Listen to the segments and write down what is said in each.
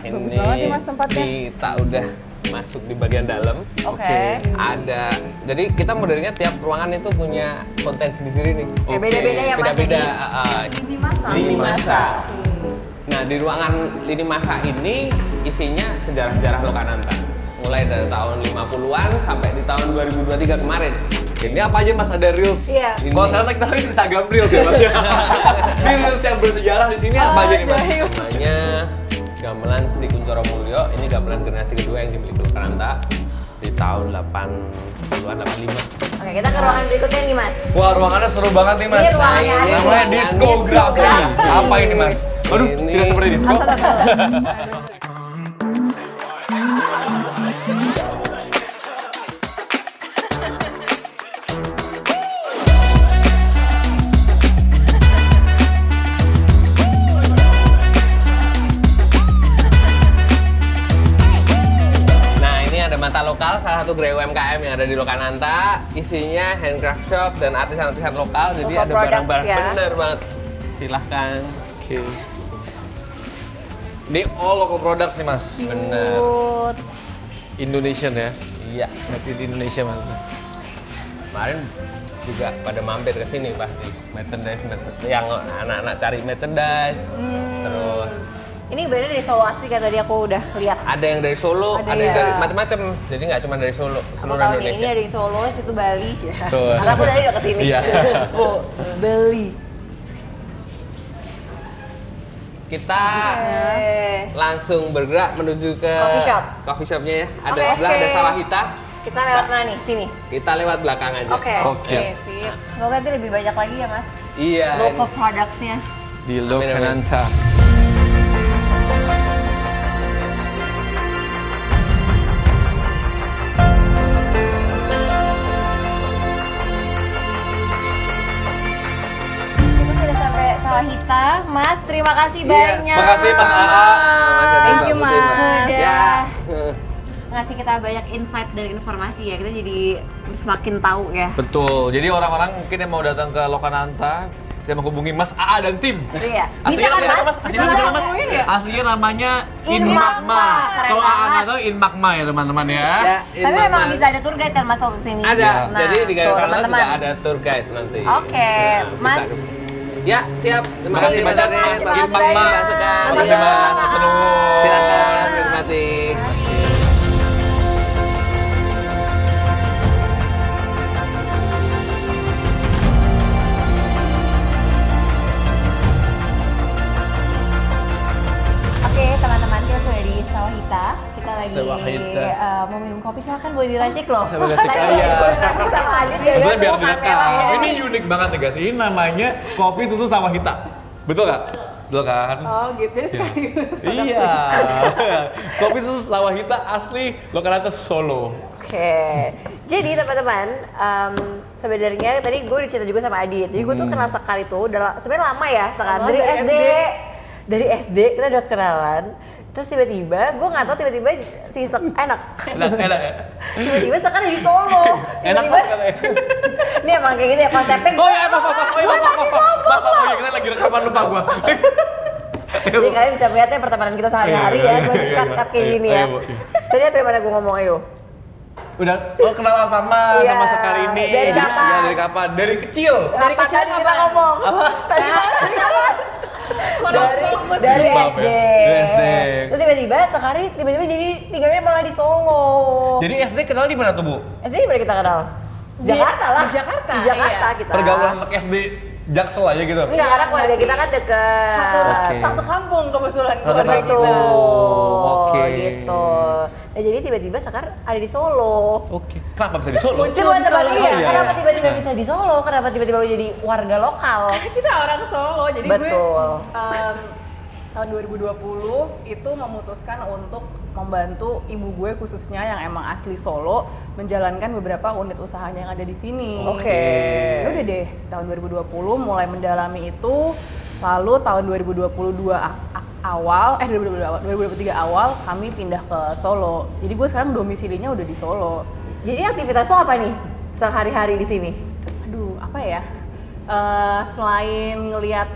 Bagus ini banget nih, Mas, tempatnya. kita udah masuk di bagian dalam. Oke. Ada, jadi kita modelnya tiap ruangan itu punya konten sendiri nih. Kayak beda-beda ya, Mas, Beda-beda. uh, Lini masa. lini masa. Nah di ruangan lini masa ini isinya sejarah-sejarah Lokananta. Mulai dari tahun 50-an sampai di tahun 2023 kemarin. Ini apa aja mas ada reels? Iya. Ini. Kalau sekarang kita harus Instagram reels ya mas ya. Ini reels yang bersejarah di sini apa aja nih mas? Namanya Gamelan Sri Kuncoro Mulyo. Ini gamelan generasi kedua yang dimiliki Lokananta di tahun 80-an 85. Oke, kita ke ruangan berikutnya nih, Mas. Wah ruangannya seru banget nih mas. Ini ruangannya ada. Namanya diskografi. Apa ini mas? Aduh Ini- tidak seperti disko. yang ada di Lokananta. Isinya handcraft shop dan artisan-artisan lokal. Jadi Local ada barang-barang ya. bener banget. Silahkan. Oke. Ini all local products nih mas. Bener. Good. Indonesian ya. Iya. Made in Indonesia mas. Kemarin juga pada mampir ke sini pasti. Merchandise, merchandise. yang anak-anak cari merchandise. Hmm. Terus Ini bener dari Solo asli kan tadi aku udah lihat. ada yang dari Solo, Ada ada, yang ya. dari macam-macam. Jadi nggak cuma dari Solo, Aku seluruh tahu nih, ini Indonesia. dari Solo, situ Bali. Ya. Tuh. Karena aku dari dekat sini. Iya. Oh, Bali. Kita Oke. langsung bergerak menuju ke Coffee shop. coffee shopnya ya. Ada Oke. sebelah ada sawah hita. Kita lewat mana nih? Sini. Kita lewat belakang aja. Oke. Oke. Oke, sip. Semoga nanti lebih banyak lagi ya, Mas. Iya. Local products-nya. Di amin. Lokananta. Sampai Sawah Hita. Mas, terima kasih Iya, banyak. makasih, Mas AA. Thank you, Mas. Sudah Ya. ngasih kita banyak insight dan informasi ya. Kita jadi semakin tahu ya. Betul. Jadi orang-orang mungkin yang mau datang ke Lokananta bisa menghubungi Mas AA dan tim. Iya. Aslinya namanya Mas? Aslinya namanya? Mas? Aslinya namanya In In Magma. Magma. Keren Kalau AA nggak tahu In Magma ya teman-teman ya. Ya, Tapi memang bisa ada tour guide kan masuk ke sini. Ada. Nah, Jadi di Gaya juga ada tour guide nanti. Oke, bisa Mas. Ya, siap. Terima Thank kasih you banyak so nih. much, Bagi Mas. Magma. Banyak. Masukkan. Terima kasih Mas. Matur nuwun. Silakan, menikmati. Oke, kopi silahkan boleh diracik loh. Saya boleh racik, Tadi iya. boleh racik sama Adit ya. Sebenarnya biar Tuh, direkam. ya. Ini unik banget nih guys. Ini namanya kopi susu sawah hita. Betul nggak? Betul kan? Oh, gitu sekali. Iya. kopi susu sawah hita asli Lokananta Solo. Oke, jadi teman-teman, em, sebenarnya tadi gue udah cerita juga sama Adit. Jadi gue tuh kenal Sekar itu udah la- sebenarnya lama ya Sekar dari. SD. Dari SD kita udah kenalan. Terus tiba-tiba gue nggak tahu tiba-tiba si Sek enak. Enak, enak. ya? Tiba-tiba Sekar di Solo. Enak Tiba-tiba katanya. ini emang kayak gitu ya konsepnya. Oh ya, apa apa apa. Oh iya, apa apa apa. Apa oh iya, kita lagi rekaman lupa gua. Jadi kalian bisa melihatnya pertemanan kita sehari-hari Iya, ya. iya, Gue iya, cut-cut kayak iya. gini ya. Tadi apa yang mana gue ngomong ayo? Udah oh, kenal lama Iya. sama Sekar ini. Dari kapan? Ya, dari kapan? Dari kecil. Dari kecil kita apa? ngomong. Apa? Dari dari Maaf SD. ya, dari SD. Terus tiba-tiba sekali tiba-tiba jadi tinggalnya malah di Solo. Jadi SD kenal di mana tuh, Bu? SD di mana kita kenal? Di- Jakarta lah. di Jakarta, Di Jakarta iya. kita. Pergaulan anak SD Jaksel aja gitu. Enggak, karena keluarga kita kan deket. Satu, Oke. satu kampung kebetulan Satu keluarga kampung. kita. Oke. gitu. Nah jadi tiba-tiba Sekar ada di Solo. Oke. Kenapa bisa di Solo? Muncul di Solo. iya, Oh, iya, kenapa tiba-tiba bisa di Solo? Kenapa tiba-tiba jadi warga lokal? Kita orang Solo, jadi gue Betul. em, tahun 2020 itu memutuskan untuk membantu ibu gue khususnya yang emang asli Solo menjalankan beberapa unit usahanya yang ada di sini. Oke. Ya udah deh, tahun 2020 mulai mendalami itu, lalu tahun 2022 a- a- awal, eh 2022 awal, 2023 awal kami pindah ke Solo. Jadi gue sekarang domisilinya udah di Solo. Jadi aktivitas lo apa nih sehari-hari di sini? Aduh, apa ya? Eh, selain ngelihat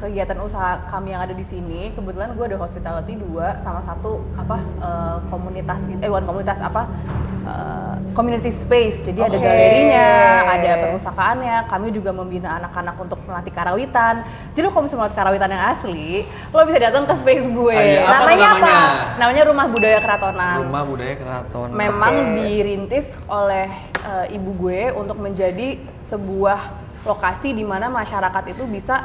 kegiatan usaha kami yang ada di sini kebetulan gue ada hospitality dua sama satu apa eh, komunitas gitu eh bukan komunitas apa eh, community space jadi ada Oke. galerinya ada perpustakaannya kami juga membina anak-anak untuk melatih karawitan jadi kalau misalnya melatih karawitan yang asli lo bisa datang ke space gue Ah, iya. Apa tuh Namanya apa? namanya? namanya rumah budaya keratonan Rumah Budaya Keraton. memang Oke. dirintis oleh eh, ibu gue untuk menjadi sebuah lokasi di mana masyarakat itu bisa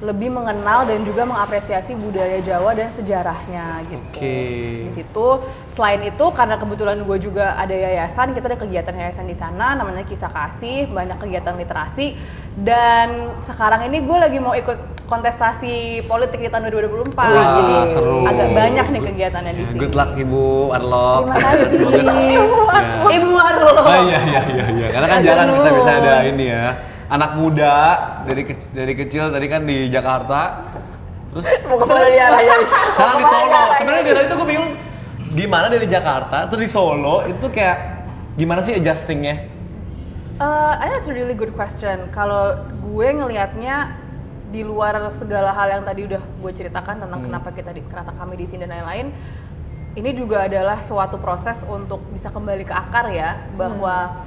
lebih mengenal dan juga mengapresiasi budaya Jawa dan sejarahnya gitu. Oke. Di situ selain itu karena kebetulan gue juga ada yayasan, kita ada kegiatan yayasan di sana namanya Kisah Kasih, banyak kegiatan literasi dan sekarang ini gue lagi mau ikut kontestasi politik di tahun 2024. Wah, jadi seru. agak banyak nih kegiatannya di Ya, sini. Good luck Ibu Arlo. Terima kasih. Semoga Ya. Ibu Arlo. Oh iya iya iya iya. Karena kan Ya, jarang kita bisa ada ini ya. Anak muda dari kecil, dari kecil tadi kan di Jakarta. Terus Mau ke mana dia arahnya? sekarang di Solo. arahnya? Sebenarnya dari tadi tuh gue bingung gimana dari Jakarta terus di Solo itu kayak gimana sih adjustingnya? Uh, I think that's a really good question. Kalau gue ngelihatnya di luar segala hal yang tadi udah gue ceritakan tentang kenapa kita di kenapa kami di sini dan lain-lain, ini juga adalah suatu proses untuk bisa kembali ke akar ya bahwa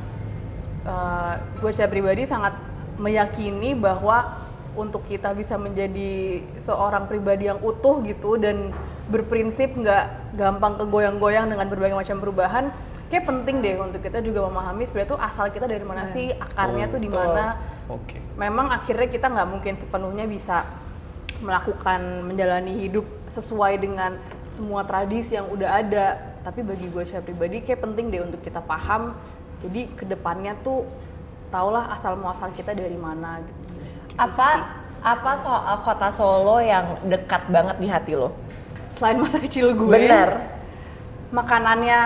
uh, gue secara pribadi sangat meyakini bahwa untuk kita bisa menjadi seorang pribadi yang utuh gitu dan berprinsip nggak gampang kegoyang-goyang dengan berbagai macam perubahan kayak penting deh untuk kita juga memahami sebenarnya tuh asal kita dari mana sih akarnya tuh di mana. Oke. memang akhirnya kita nggak mungkin sepenuhnya bisa melakukan menjalani hidup sesuai dengan semua tradisi yang udah ada. Tapi bagi gue secara pribadi kayak penting deh untuk kita paham. Jadi ke depannya tuh taulah asal muasal kita dari mana gitu Apa apa soal kota Solo yang dekat banget di hati lo? selain masa kecil gue Bener. makanannya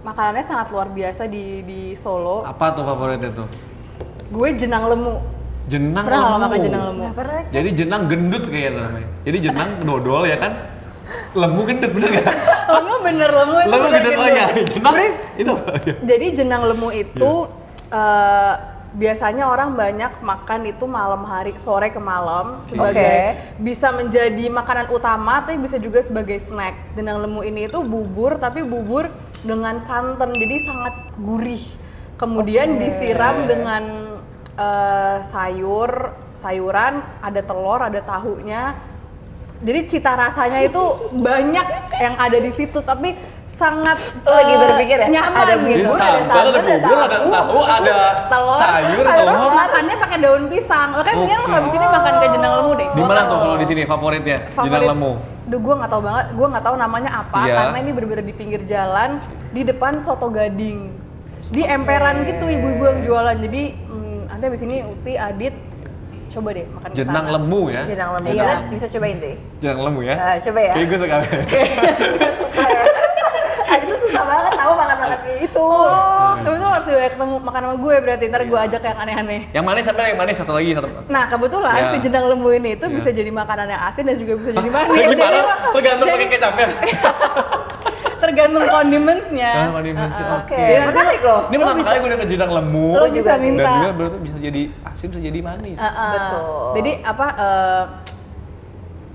makanannya sangat luar biasa di di Solo Apa tuh favoritnya tuh? gue jenang lemu Jenang pernah lemu. makan jenang lemu Nggak pernah. Jadi jenang gendut kayaknya namanya. Jadi jenang dodol ya kan? Lemu gendut bener gak? lemu bener lemu itu Lemu bener gendut gendut. oh ya. Jenang itu. Jadi jenang lemu itu eh, biasanya orang banyak makan itu malam hari sore ke malam sebagai Oke. bisa menjadi makanan utama tapi bisa juga sebagai snack. Jenang lemu ini itu bubur tapi bubur dengan santan jadi sangat gurih. Kemudian disiram dengan eh, sayur, sayuran, ada telur, ada tahunya. Jadi cita rasanya itu banyak yang ada di situ tapi sangat Lo lagi berpikir ya? nyaman Ada gitu. bubur, ada sambal, ada sambal, ada bubur, ada tahu. ada telur, sayur, ada terus telur. makannya pakai daun pisang. Makanya mendingan lo Oke. habis ini makan kayak jenang lemu deh. Di mana tuh kalau di sini favoritnya? Jenang Favorit- lemu. Duh, gue nggak tahu banget. Gue nggak tahu namanya apa Iya. karena ini bener-bener di pinggir jalan di depan soto gading. Di emperan gitu ibu-ibu yang jualan. Jadi hmm, nanti habis ini Uti, Adit coba deh makan ke Jenang sana. lemu ya? Jenang lemu. Iya. Kita bisa cobain sih. Jenang lemu ya? Nah, coba ya. Kayak gue suka. Ah, itu susah banget kayak itu. Oh, tapi itu lo harus juga ketemu makan sama gue berarti ntar gue ajak yang aneh-aneh. yang manis apa yang manis satu lagi satu. Nah kebetulan Ya. si jenang lembu ini itu Ya. bisa jadi makanan yang asin dan juga bisa jadi manis. Gimana? Jadi, Tergantung pakai kecapnya. tergantung condimentsnya. Ah, condimentsnya, Uh-uh. oke. Jadi nanti Menarik loh. Ini pertama kali gue denger jenang lemu. Lo bisa Dan minta. juga berarti bisa jadi asin, bisa jadi manis. Betul. Jadi apa eh,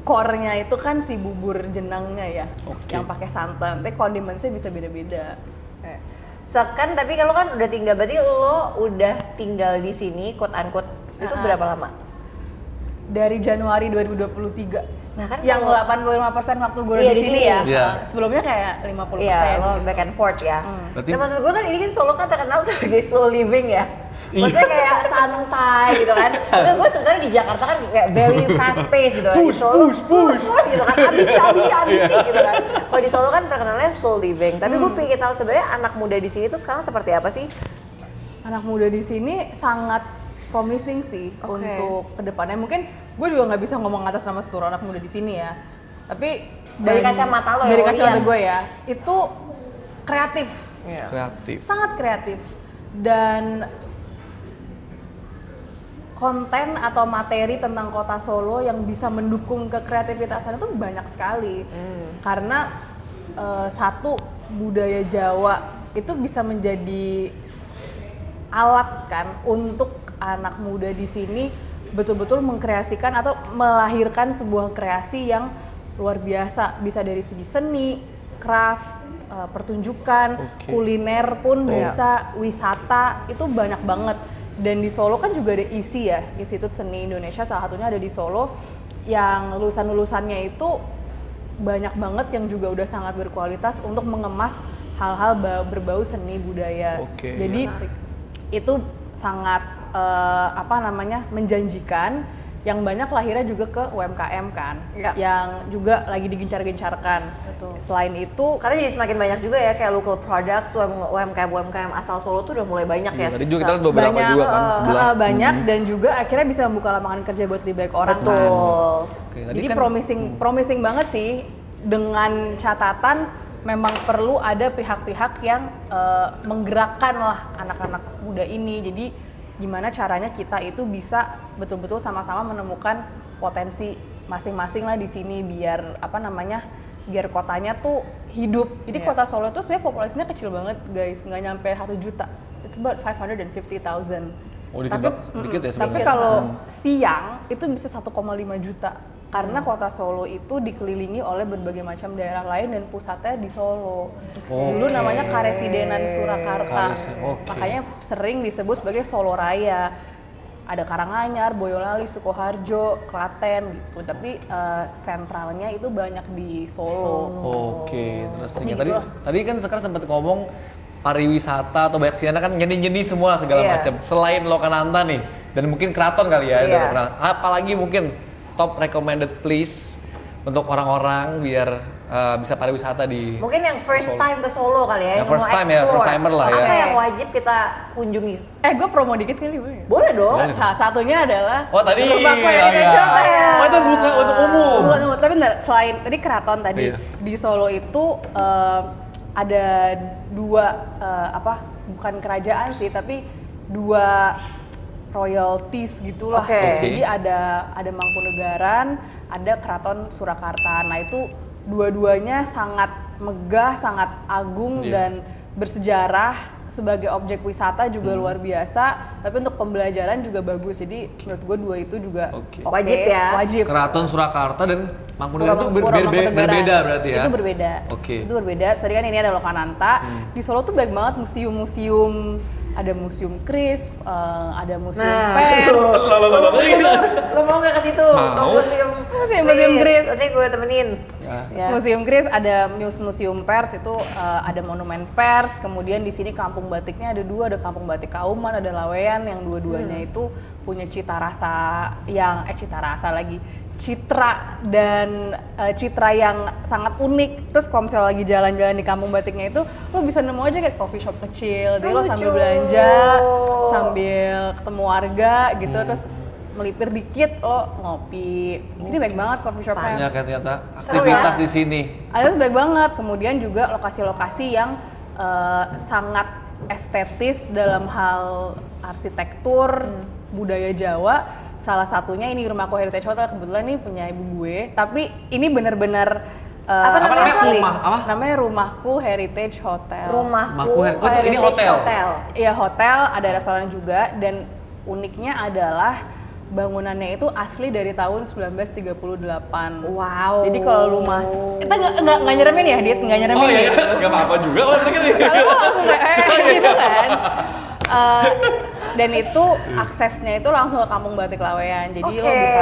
core-nya itu kan si bubur jenangnya ya, Oke. yang pakai santan. Tapi condimentsnya bisa beda-beda. Sekan tapi kalau kan udah tinggal berarti lo udah tinggal di sini quote unquote itu berapa lama? Dari Januari 2023. Nah, kan yang kalau- 85% waktu gue Iya, di di sini ya. Iya. Uh, Sebelumnya kayak 50%. Iya, lo back and forth ya. Berarti- Nah maksud gue kan ini kan Solo kan terkenal sebagai slow living ya. Iya. Maksudnya kayak santai gitu kan. Maksud gue sebenarnya di Jakarta kan kayak very fast pace gitu kan. Push, Solo, push, push. push gitu kan. Abis abis abis gitu kan. Kalau di Solo kan terkenalnya slow living. Tapi gue pengen tahu sebenarnya anak muda di sini tuh sekarang seperti apa sih? anak muda di sini sangat promising sih Oke. untuk ke depannya. Mungkin gue juga nggak bisa ngomong atas nama seluruh anak muda di sini ya. Tapi Dari dan- kacamata lo ya, dari kacamata gue ya, itu kreatif, Kreatif. sangat kreatif. Dan konten atau materi tentang kota Solo yang bisa mendukung kekreativitasan itu banyak sekali. Karena eh, satu budaya Jawa itu bisa menjadi alat kan untuk anak muda di sini betul-betul mengkreasikan atau melahirkan sebuah kreasi yang luar biasa bisa dari segi seni, craft, eh, pertunjukan, Oke. kuliner pun Iya. bisa, wisata itu banyak banget. Dan di Solo kan juga ada ISI ya, Institut Seni Indonesia salah satunya ada di Solo yang lulusan-lulusannya itu banyak banget yang juga udah sangat berkualitas untuk mengemas hal-hal ba- berbau seni budaya. Oke. Jadi itu sangat eh, apa namanya menjanjikan yang banyak lahirnya juga ke UMKM kan, Iya. yang juga lagi digencar-gencarkan. Selain itu, Karena jadi semakin banyak juga ya kayak local products, UMKM UMKM asal Solo tuh udah mulai banyak ya. Iya, Tadi juga kita lihat beberapa banyak juga kan sebelah. eh, banyak dan juga akhirnya bisa membuka lapangan kerja buat lebih banyak orang kan. Betul. Oke, tadi Jadi kan promising promising banget sih dengan catatan memang perlu ada pihak-pihak yang eh, menggerakkan lah anak-anak muda ini. Jadi gimana caranya kita itu bisa betul-betul sama-sama menemukan potensi masing-masing lah di sini biar apa namanya biar kotanya tuh hidup. Jadi Iya. kota Solo itu sebenarnya populasinya kecil banget guys, nggak nyampe satu juta. It's about 550,000. Oh, dikit tapi. Dikit ya sebenarnya. Tapi kalau siang itu bisa 1,5 juta karena kota Solo itu dikelilingi oleh berbagai macam daerah lain dan pusatnya di Solo. Dulu Oke. namanya Karesidenan Surakarta. Karesi- oke. Makanya sering disebut sebagai Solo Raya. Ada Karanganyar, Boyolali, Sukoharjo, Klaten gitu. Tapi eh, sentralnya itu banyak di Solo. Oke, terus Pokoknya tadi gitu tadi kan sekarang sempat ngomong pariwisata atau banyak siana kan nyeni-nyeni semua segala Iya. macam. Selain Lokananta nih dan mungkin keraton kali ya, Iya. ada Lokananta. apalagi mungkin top recommended place untuk orang-orang biar uh, bisa pariwisata di Mungkin yang first Solo. time ke Solo kali ya, Yang first time ya, first timer lah ya. Apa yang wajib kita kunjungi? Eh, gue promo dikit kali boleh? Boleh dong. Boleh. Salah satunya adalah Oh tadi, Rumahku oh, iya. Hotel. Oh, itu buka untuk umum. Bukan umum, tapi bentar, selain tadi keraton tadi Iya. di Solo itu eh, ada dua eh, apa bukan kerajaan sih tapi dua royalties gitulah. Oke. Oke. Jadi ada ada Mangkunegaran, ada Keraton Surakarta. Nah itu dua-duanya sangat megah, sangat agung Iya. dan bersejarah sebagai objek wisata juga luar biasa. Tapi untuk pembelajaran juga bagus. Jadi menurut gue dua itu juga Oke. oke, Wajib ya? Wajib. Keraton Surakarta dan Mangkunegaran itu ber- ber- berbeda berarti ya? Itu berbeda. Oke. Hmm. Itu berbeda. Tadi kan ini ada Lokananta. Di Solo tuh banyak banget museum-museum. Ada museum Kris, eh, ada museum Nah, pers. lo, lo mau nggak ke situ? Mau. museum, Museum- museum Greece. Nanti gue temenin. Ya. Ya. Museum Kris ada muse- museum pers itu eh, ada monumen pers. Kemudian di sini kampung batiknya ada dua, ada kampung batik Kauman, ada Lawean yang dua-duanya Hmm. itu punya cita rasa yang eh cita rasa lagi citra dan eh, citra yang sangat unik. Terus kalau misalnya lagi jalan-jalan di kampung batiknya itu, lo bisa nemu aja kayak coffee shop kecil. Jadi Oh, lo sambil lucu. belanja, sambil ketemu warga gitu, Hmm. terus melipir dikit lo ngopi. Jadi baik banget coffee shopnya. Banyak ya ternyata aktivitas ya. di sini. Ada baik banget. Kemudian juga lokasi-lokasi yang eh, sangat estetis dalam hal arsitektur budaya Jawa. Salah satunya ini rumahku Heritage Hotel kebetulan ini punya ibu gue. Tapi ini benar-benar eh, Apa namanya, asli. Rumah, apa? Namanya rumahku Heritage Hotel. Rumahku. Rumahku Her- oh, itu ini hotel? Iya hotel, ada restoran juga dan uniknya adalah bangunannya itu asli dari tahun 1938. Wow. Jadi kalau lu mas, kita nggak nggak nggak nyeremin ya, Dit nggak nyeremin Oh iya, ya. nggak apa-apa juga. Oh, kan Soalnya langsung kayak eh gitu kan. Eh, dan itu aksesnya itu langsung ke Kampung Batik Lawean. Jadi lo Oke. bisa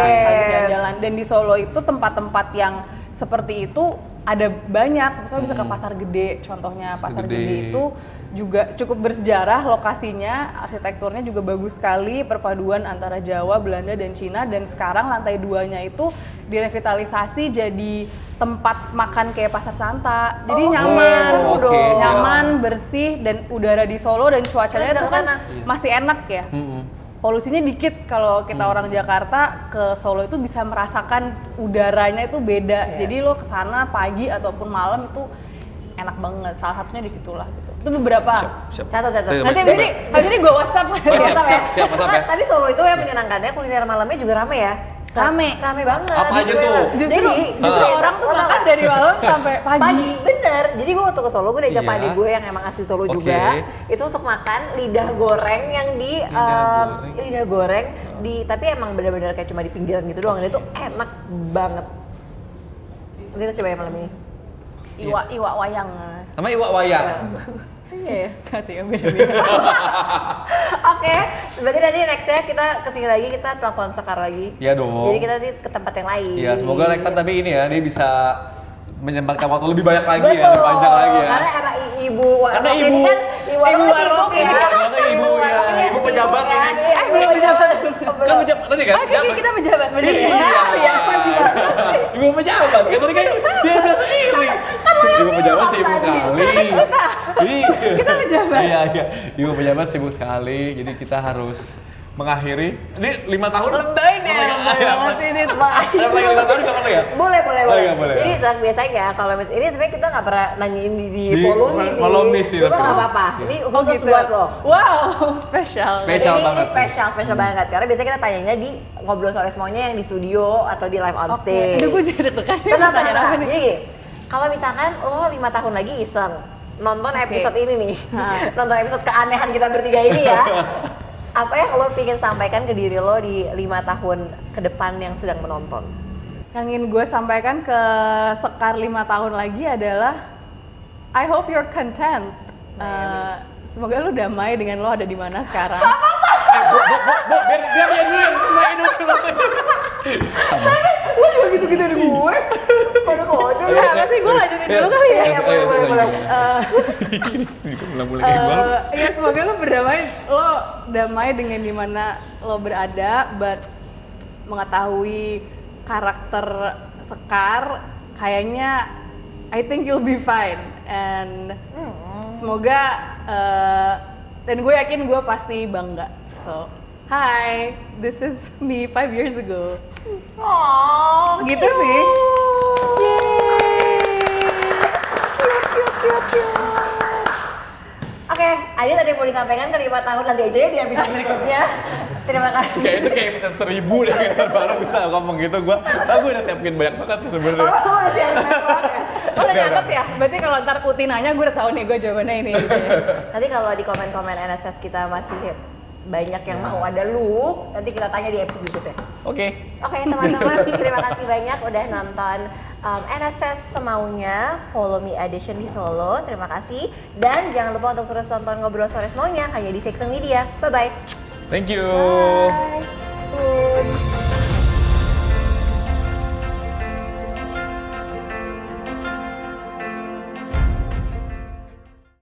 jalan-jalan. Dan di Solo itu tempat-tempat yang seperti itu ada banyak. Misalnya bisa ke Pasar Gede, contohnya Pasar Pasar Gede. Gede itu juga cukup bersejarah lokasinya, arsitekturnya juga bagus sekali, perpaduan antara Jawa, Belanda dan Cina dan sekarang lantai duanya itu direvitalisasi jadi tempat makan kayak pasar Santa. Jadi Oh, nyaman, seru Oke, dong. nyaman, bersih dan udara di Solo dan cuacanya itu kan sana. masih enak ya. Mm-mm. Polusinya dikit kalau kita orang Jakarta ke Solo itu bisa merasakan udaranya itu beda. Jadi lo ke sana pagi ataupun malam itu enak banget. Salah satunya di situlah gitu. Itu beberapa. Siap, siap. Catat, catat. Iya, Nanti baik, abis ini, ini gue WhatsApp. Oh, siap, siap, siap, WhatsApp ya. Tapi Solo itu yang menyenangkannya kuliner malamnya juga rame ya. Rame. Rame banget. Apa aja Jadi- tuh? Justru, Jadi, justru Ah. orang tuh makan dari malam sampai pagi. pagi bener jadi gue waktu ke Solo gue diajak Iya. pade gue yang emang asli Solo Oke. juga itu untuk makan lidah goreng yang di Lidah em, goreng. lidah goreng di tapi emang bener-bener kayak cuma di pinggiran gitu doang dan itu enak banget nanti kita coba ya malam ini Iwa, iwa wayang. Sama Iwa Wayang. Iya ya Kasih yang beda-beda. Oke, berarti nanti nextnya kita ke sini lagi kita telepon Sekar lagi. Iya dong. Jadi kita nanti ke tempat yang lain. Iya, semoga next time tapi ini ya dia bisa menyempatkan waktu lebih banyak lagi ya, Betul. lebih panjang lagi ya. Karena emang ibu Karena warkop ini ibu- kan ibu warkop ibu sibuk warkop ya. ini. Karena ibu ya, warkop ini ibu sibuk pejabat ya. ini. Iya, Eh, ibu belum pejabat. Kan pejabat tadi kan? Ah, pejabat. kita pejabat bener ya? Iya, Iya, pejabat. Ibu pejabat kan tadi kan dia bilang sendiri. Ibu pejabat sibuk sekali. Iya. Kita pejabat. Iya, iya. Ibu pejabat sibuk sekali. Jadi kita harus mengakhiri. Ini lima tahun. Lebay deh, lebay banget sih ini. Ada lagi lima tahun kapan lagi ya? Boleh, boleh, Oh, boleh. iya, boleh. Jadi saat biasanya kalau mis- ini sebenarnya kita nggak pernah nanyain di, di, Di follow nih sih. Cuma nggak apa-apa. Iya. Ini Oh khusus gitu. buat lo. Wow, spesial. Spesial Jadi banget. Ini spesial, spesial banget. Karena biasanya kita tanyanya di ngobrol sore semuanya yang di studio atau di live on Oke. stage. Aduh, gue jadi deg-degan. Tenang, nih? Jadi kalau misalkan lo lima tahun lagi iseng nonton episode ini nih, Ha. nonton episode keanehan kita bertiga ini ya, apa yang lo ingin sampaikan ke diri lo di lima tahun ke depan yang sedang menonton? Yang ingin gue sampaikan ke Sekar lima tahun lagi adalah I hope you're content. Eh, semoga lu damai dengan lo ada di mana sekarang. Bu, biar biar dia dulu yang selesai dulu. Lo juga gitu-gituin gue? Kode-kode. Enggak, apa sih gue lanjutin dulu kali ya. Iya, boleh, boleh, boleh. Eh, Ulang-ulang eh, ya semoga lo berdamai, lo damai dengan di mana lo berada, but mengetahui karakter Sekar, kayaknya I think you'll be fine and semoga eh, dan gue yakin gue pasti bangga. So, hi, this is me five years ago. Oh, Gitu sih. Cute, cute, cute, cute. Oke, Adit ada yang mau disampaikan ke lima tahun nanti aja ya di episode berikutnya. Terima kasih. Kayak itu kayak episode seribu deh kayak baru bisa ngomong gitu gua. Ah, gua udah siapin banyak banget tuh sebenarnya. Oh, udah siap banget ya. Lo udah nyatet ya? Berarti kalau ntar Uti nanya gue udah tahu nih gue jawabannya ini. Gitu ya. Nanti kalau di komen-komen NSS kita masih banyak yang mau ada lu, nanti kita tanya di episode berikutnya. Oke. Oke teman-teman, terima kasih banyak udah nonton um, NSS semaunya, Follow Me Edition di Solo. Terima kasih dan jangan lupa untuk terus nonton ngobrol sore semuanya hanya di Sexo Media. Bye bye. Thank you. Bye.